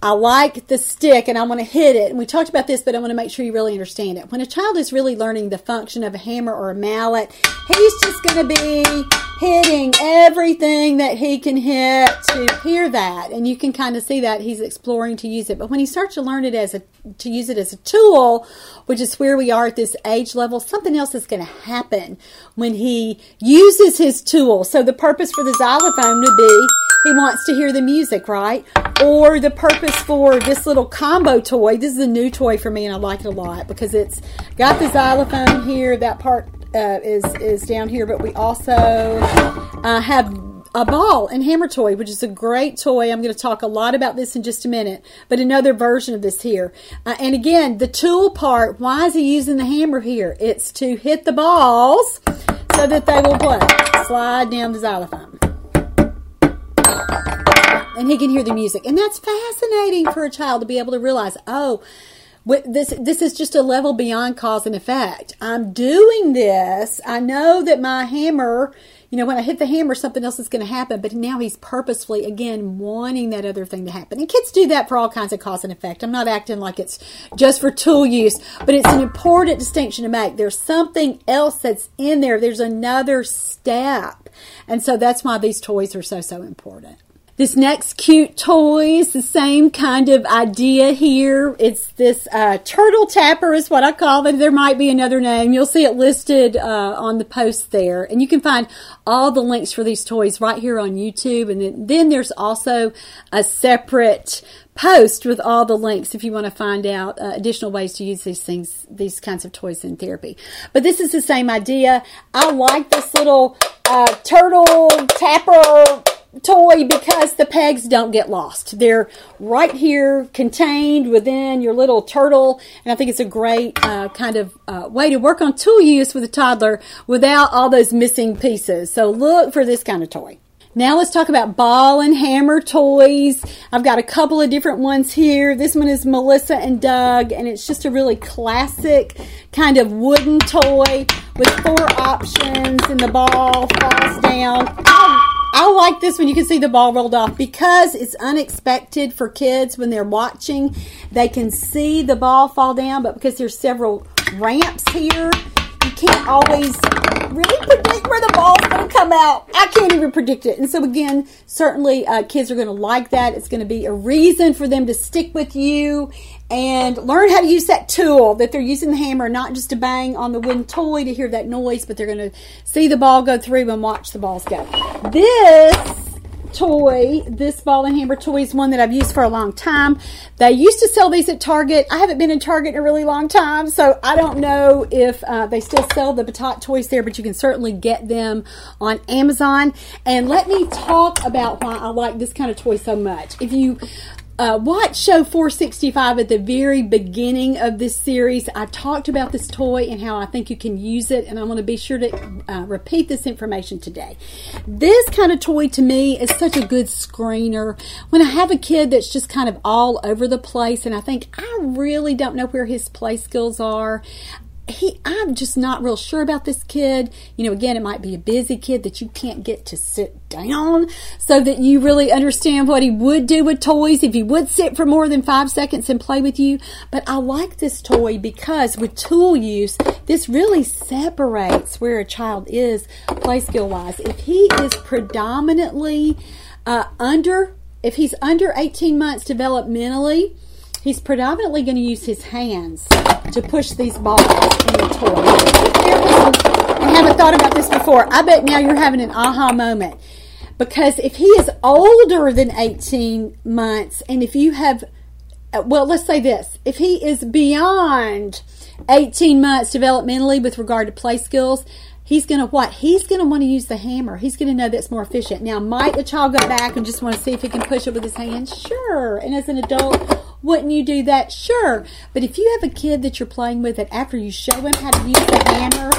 I like the stick and I want to hit it. And we talked about this, but I want to make sure you really understand it. When a child is really learning the function of a hammer or a mallet, he's just going to be hitting everything that he can hit to hear that. And you can kind of see that he's exploring to use it. But when he starts to learn it as a, to use it as a tool, which is where we are at this age level, something else is going to happen when he uses his tool. So the purpose for the xylophone would be he wants to hear the music, right? Or the purpose for this little combo toy. This is a new toy for me, and I like it a lot because it's got the xylophone here. That part uh, is is down here, but we also uh, have a ball and hammer toy, which is a great toy. I'm going to talk a lot about this in just a minute, but another version of this here. Uh, and again, the tool part, why is he using the hammer here? It's to hit the balls so that they will what? Slide down the xylophone and he can hear the music. And that's fascinating for a child to be able to realize, oh, this this is just a level beyond cause and effect. I'm doing this. I know that my hammer, you know, when I hit the hammer, something else is going to happen. But now he's purposefully again wanting that other thing to happen. And kids do that for all kinds of cause and effect. I'm not acting like it's just for tool use, but it's an important distinction to make. There's something else that's in there. There's another step, and so that's why these toys are so so important. This next cute toy is the same kind of idea here. It's this uh, turtle tapper is what I call it. There might be another name. You'll see it listed uh, on the post there. And you can find all the links for these toys right here on YouTube. And then, then there's also a separate post with all the links if you want to find out uh, additional ways to use these things, these kinds of toys in therapy. But this is the same idea. I like this little uh, turtle tapper toy because the pegs don't get lost. They're right here contained within your little turtle. And I think it's a great uh, kind of uh, way to work on tool use with a toddler without all those missing pieces. So look for this kind of toy. Now let's talk about ball and hammer toys. I've got a couple of different ones here. This one is Melissa and Doug, and it's just a really classic kind of wooden toy with four options, and the ball falls down. I, like this one. You can see the ball rolled off because it's unexpected for kids when they're watching. They can see the ball fall down, but because there's several ramps here, you can't always really predict where the ball's going to come out. I can't even predict it. And so, again, certainly uh, kids are going to like that. It's going to be a reason for them to stick with you and learn how to use that tool that they're using the hammer, not just to bang on the wooden toy to hear that noise, but they're going to see the ball go through and watch the balls go. This toy, this ball and hammer toy is one that I've used for a long time. They used to sell these at Target. I haven't been in Target in a really long time, so I don't know if uh, they still sell the Battat toys there, but you can certainly get them on Amazon. And let me talk about why I like this kind of toy so much. If you uh, watch show 465 at the very beginning of this series. I talked about this toy and how I think you can use it, and I want to be sure to uh, repeat this information today. This kind of toy to me is such a good screener. When I have a kid that's just kind of all over the place, and I think I really don't know where his play skills are, he I'm just not real sure about this kid. You know, again, it might be a busy kid that you can't get to sit down so that you really understand what he would do with toys if he would sit for more than 5 seconds and play with you. But I like this toy because with tool use, this really separates where a child is play skill wise. If he is predominantly uh, under if he's under 18 months developmentally, He's predominantly going to use his hands to push these balls in the toy. I haven't thought about this before. I bet now you're having an aha moment. Because if he is older than 18 months, and if you have, uh, well, let's say this if he is beyond 18 months developmentally with regard to play skills, he's going to what? He's going to want to use the hammer. He's going to know that's more efficient. Now, might the child go back and just want to see if he can push it with his hands? Sure. And as an adult, wouldn't you do that? Sure. But if you have a kid that you're playing with that after you show him how to use the hammer,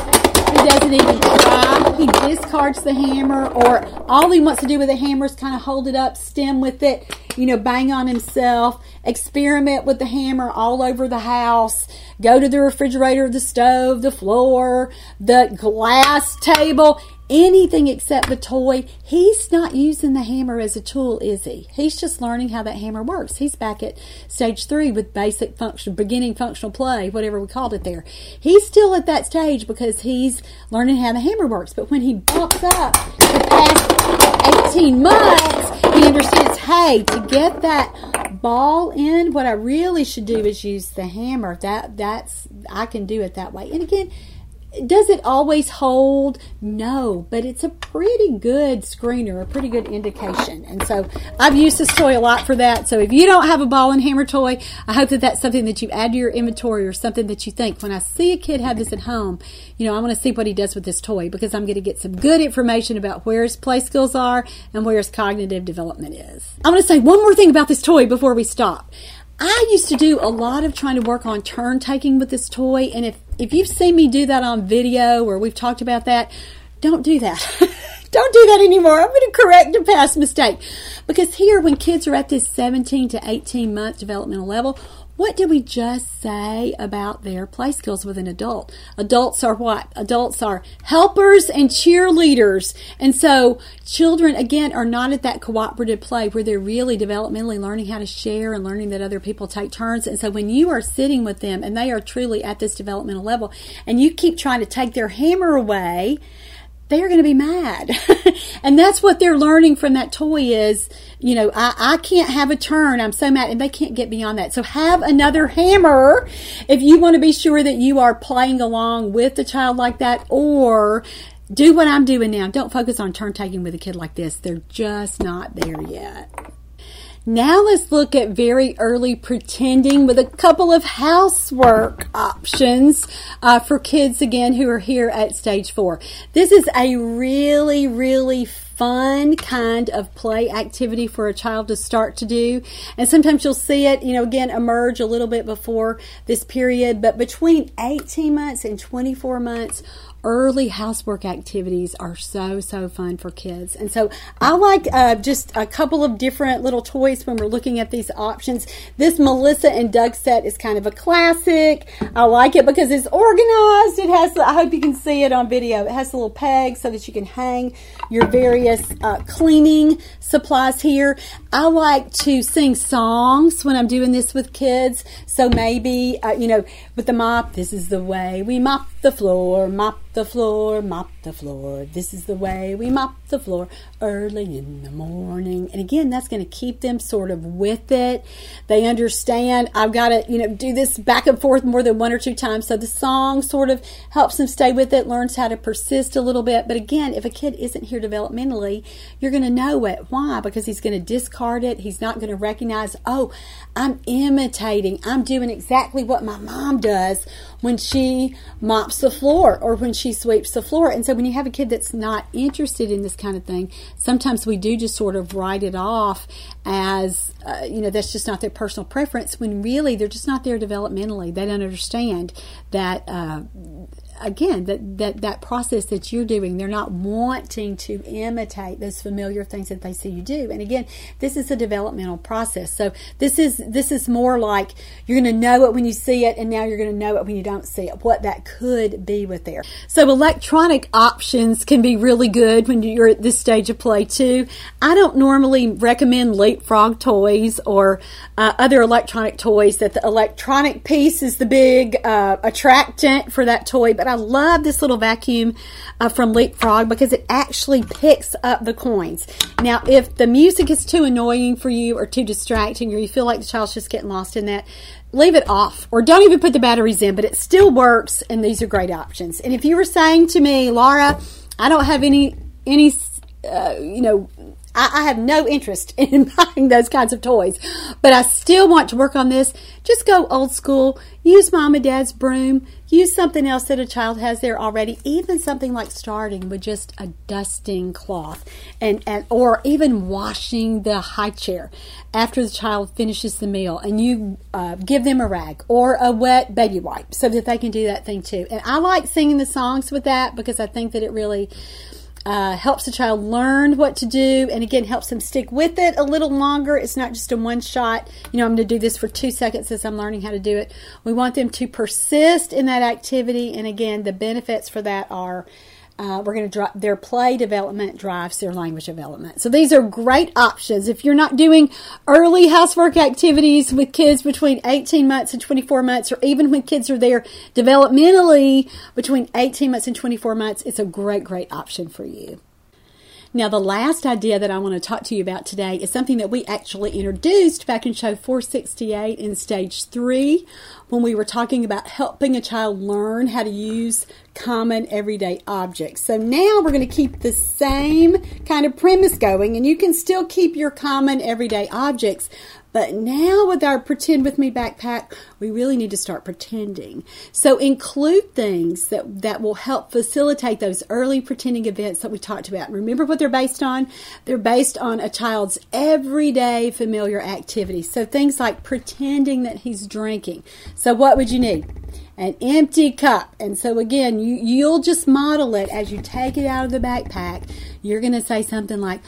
doesn't even try. He discards the hammer, or all he wants to do with the hammer is kind of hold it up, stim with it, you know, bang on himself, experiment with the hammer all over the house, go to the refrigerator, the stove, the floor, the glass table anything except the toy. He's not using the hammer as a tool, is he? He's just learning how that hammer works. He's back at stage three with basic function, beginning functional play, whatever we called it there. He's still at that stage because he's learning how the hammer works. But when he bumps up the past 18 months, he understands, hey, to get that ball in, what I really should do is use the hammer. That that's I can do it that way. And again, does it always hold? No, but it's a pretty good screener, a pretty good indication. And so I've used this toy a lot for that. So if you don't have a ball and hammer toy, I hope that that's something that you add to your inventory or something that you think when I see a kid have this at home, you know, I want to see what he does with this toy because I'm going to get some good information about where his play skills are and where his cognitive development is. I want to say one more thing about this toy before we stop. I used to do a lot of trying to work on turn taking with this toy, and if if you've seen me do that on video or we've talked about that, don't do that. [LAUGHS] don't do that anymore. I'm going to correct a past mistake. Because here, when kids are at this 17 to 18 month developmental level, what did we just say about their play skills with an adult? Adults are what? Adults are helpers and cheerleaders. And so children, again, are not at that cooperative play where they're really developmentally learning how to share and learning that other people take turns. And so when you are sitting with them and they are truly at this developmental level and you keep trying to take their hammer away, they are going to be mad. [LAUGHS] and that's what they're learning from that toy is, you know, I, I can't have a turn. I'm so mad. And they can't get beyond that. So have another hammer if you want to be sure that you are playing along with the child like that or do what I'm doing now. Don't focus on turn taking with a kid like this. They're just not there yet. Now let's look at very early pretending with a couple of housework options uh, for kids again who are here at stage four. This is a really, really fun kind of play activity for a child to start to do. And sometimes you'll see it, you know, again, emerge a little bit before this period, but between 18 months and 24 months, early housework activities are so so fun for kids. And so i like uh, just a couple of different little toys when we're looking at these options. This melissa and doug set is kind of a classic. I like it because it's organized. It has i hope you can see it on video. It has a little peg so that you can hang your various uh, cleaning supplies here. I like to sing songs when i'm doing this with kids. So maybe uh, you know with the mop this is the way we mop the floor mop the floor, mop the floor. This is the way we mop the floor early in the morning. And again, that's going to keep them sort of with it. They understand I've got to, you know, do this back and forth more than one or two times. So the song sort of helps them stay with it, learns how to persist a little bit. But again, if a kid isn't here developmentally, you're going to know it. Why? Because he's going to discard it. He's not going to recognize, oh, I'm imitating. I'm doing exactly what my mom does when she mops the floor or when she sweeps the floor. And so when you have a kid that's not interested in this kind of thing, sometimes we do just sort of write it off as, uh, you know, that's just not their personal preference when really they're just not there developmentally. They don't understand that. Uh, again that, that that process that you're doing they're not wanting to imitate those familiar things that they see you do. And again this is a developmental process. So this is this is more like you're going to know it when you see it and now you're going to know it when you don't see it what that could be with there. So electronic options can be really good when you're at this stage of play too. I don't normally recommend leapfrog toys or uh, other electronic toys that the electronic piece is the big uh, attractant for that toy but but I love this little vacuum uh, from Leapfrog because it actually picks up the coins. Now, if the music is too annoying for you or too distracting or you feel like the child's just getting lost in that, leave it off or don't even put the batteries in, but it still works and these are great options. And if you were saying to me, Laura, I don't have any, any, uh, you know, I, I have no interest [LAUGHS] in buying those kinds of toys, but I still want to work on this. Just go old school. Use mom and dad's broom. Use something else that a child has there already. Even something like starting with just a dusting cloth, and, and or even washing the high chair after the child finishes the meal, and you uh, give them a rag or a wet baby wipe so that they can do that thing too. And I like singing the songs with that because I think that it really uh, helps the child learn what to do and again helps them stick with it a little longer. It's not just a one shot you know i'm going to do this for two seconds as i'm learning how to do it. We want them to persist in that activity and again the benefits for that are uh, we're going to drop their play development drives their language development. So these are great options. If you're not doing early housework activities with kids between 18 months and 24 months, or even when kids are there developmentally between 18 months and 24 months, it's a great, great option for you. Now, the last idea that I want to talk to you about today is something that we actually introduced back in show 468 in stage three when we were talking about helping a child learn how to use common everyday objects. So now we're going to keep the same kind of premise going, and you can still keep your common everyday objects, but now with our Pretend With Me backpack, we really need to start pretending. So include things that, that will help facilitate those early pretending events that we talked about. Remember what they're based on? They're based on a child's everyday familiar activities. So things like pretending that he's drinking. So what would you need? An empty cup. And so again, you, you'll just model it as you take it out of the backpack. You're going to say something like,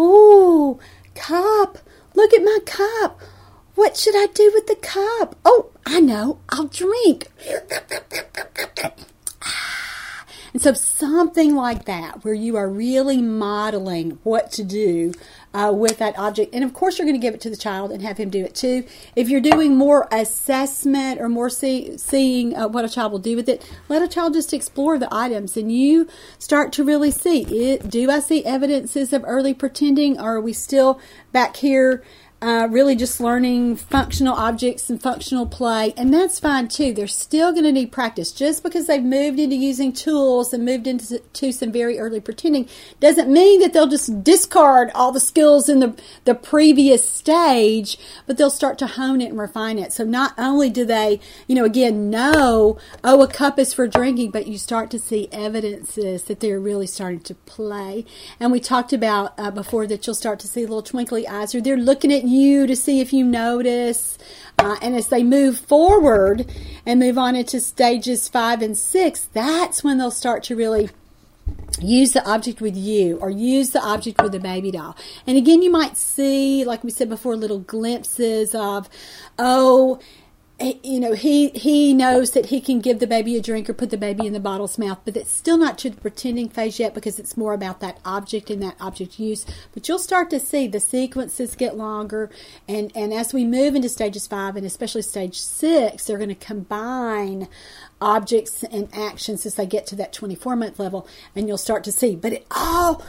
Ooh, cup Look at my cup. What should I do with the cup? Oh, I know. I'll drink. [SIGHS] And so, something like that, where you are really modeling what to do uh, with that object. And of course, you're going to give it to the child and have him do it too. If you're doing more assessment or more see, seeing uh, what a child will do with it, let a child just explore the items and you start to really see it. Do I see evidences of early pretending? Or are we still back here? Uh, really just learning functional objects and functional play, and that's fine too. They're still going to need practice. Just because they've moved into using tools and moved into to some very early pretending doesn't mean that they'll just discard all the skills in the, the previous stage, but they'll start to hone it and refine it. So not only do they, you know, again, know, oh, a cup is for drinking, but you start to see evidences that they're really starting to play. And we talked about uh, before that you'll start to see little twinkly eyes, or they're looking at you to see if you notice. Uh, and as they move forward and move on into stages five and six, that's when they'll start to really use the object with you or use the object with the baby doll. And again, you might see, like we said before, little glimpses of, oh, you know he he knows that he can give the baby a drink or put the baby in the bottle's mouth but it's still not to the pretending phase yet because it's more about that object and that object use. But you'll start to see the sequences get longer and and as we move into stages five and especially stage six they're going to combine objects and actions as they get to that 24 month level and you'll start to see. But it all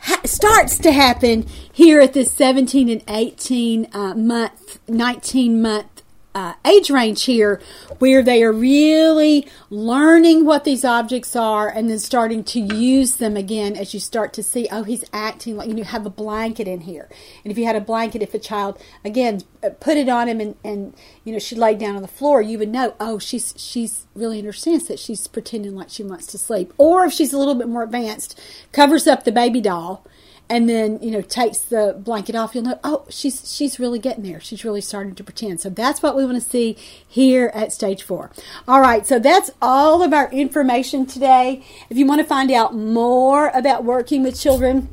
ha- starts to happen here at this 17 and 18 uh, month 19 month uh, age range here where they are really learning what these objects are and then starting to use them again as you start to see oh he's acting like you have a blanket in here. And if you had a blanket if a child again uh, put it on him and, and you know she laid down on the floor you would know oh she's she's really understands that she's pretending like she wants to sleep. Or if she's a little bit more advanced covers up the baby doll and then you know takes the blanket off you'll know oh she's she's really getting there she's really starting to pretend so that's what we want to see here at stage four all right so that's all of our information today if you want to find out more about working with children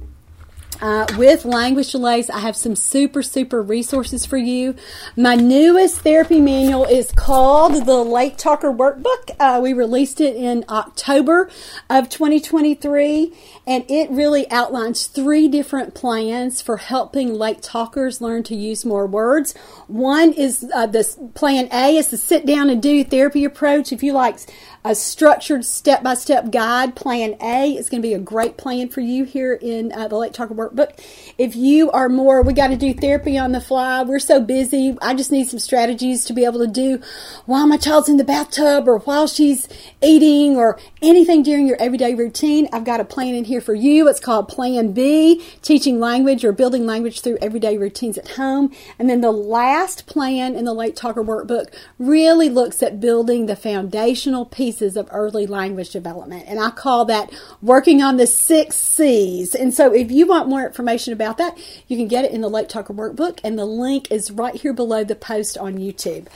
uh, with language delays, I have some super, super resources for you. My newest therapy manual is called the Late Talker Workbook. Uh, we released it in October of 2023, and it really outlines three different plans for helping late talkers learn to use more words. One is uh, this plan A is the sit down and do therapy approach. If you like a structured step by step guide. Plan A is going to be a great plan for you here in uh, the Late Talker Workbook. If you are more, we got to do therapy on the fly, we're so busy, I just need some strategies to be able to do while my child's in the bathtub or while she's eating or anything during your everyday routine. I've got a plan in here for you. It's called Plan B Teaching Language or Building Language Through Everyday Routines at Home. And then the last plan in the Late Talker Workbook really looks at building the foundational pieces of early language development. And I call that working on the six C's. And so if you want more information about that, you can get it in the Late Talker Workbook, and the link is right here below the post on YouTube.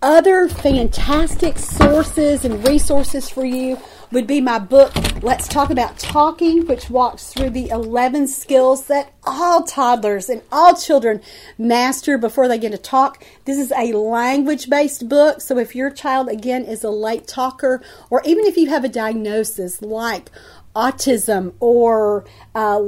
Other fantastic sources and resources for you would be my book, Let's Talk About Talking, which walks through the 11 skills that all toddlers and all children master before they get to talk. This is a language based book, so if your child, again, is a late talker, or even if you have a diagnosis like autism or uh,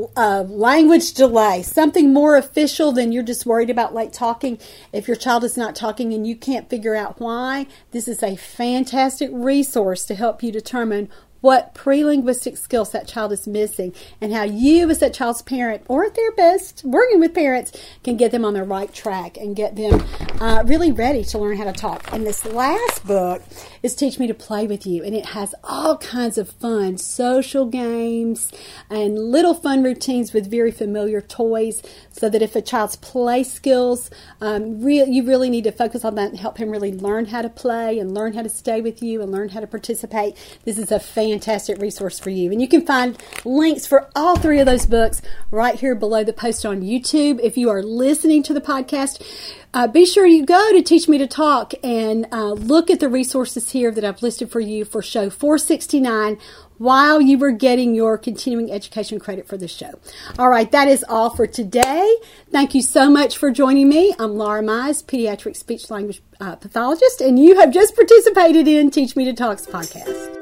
language delay, something more official than you're just worried about like talking. If your child is not talking and you can't figure out why, this is a fantastic resource to help you determine what pre-linguistic skills that child is missing and how you as that child's parent or a therapist working with parents can get them on the right track and get them uh, really ready to learn how to talk and this last book is teach me to play with you and it has all kinds of fun social games and little fun routines with very familiar toys so that if a child's play skills um, real, you really need to focus on that and help him really learn how to play and learn how to stay with you and learn how to participate this is a fantastic resource for you. And you can find links for all three of those books right here below the post on YouTube. If you are listening to the podcast, uh, be sure you go to Teach Me to Talk and uh, look at the resources here that I've listed for you for show 469 while you were getting your continuing education credit for the show. All right, that is all for today. Thank you so much for joining me. I'm Laura Mize, pediatric speech language uh, pathologist, and you have just participated in Teach Me to Talk's podcast.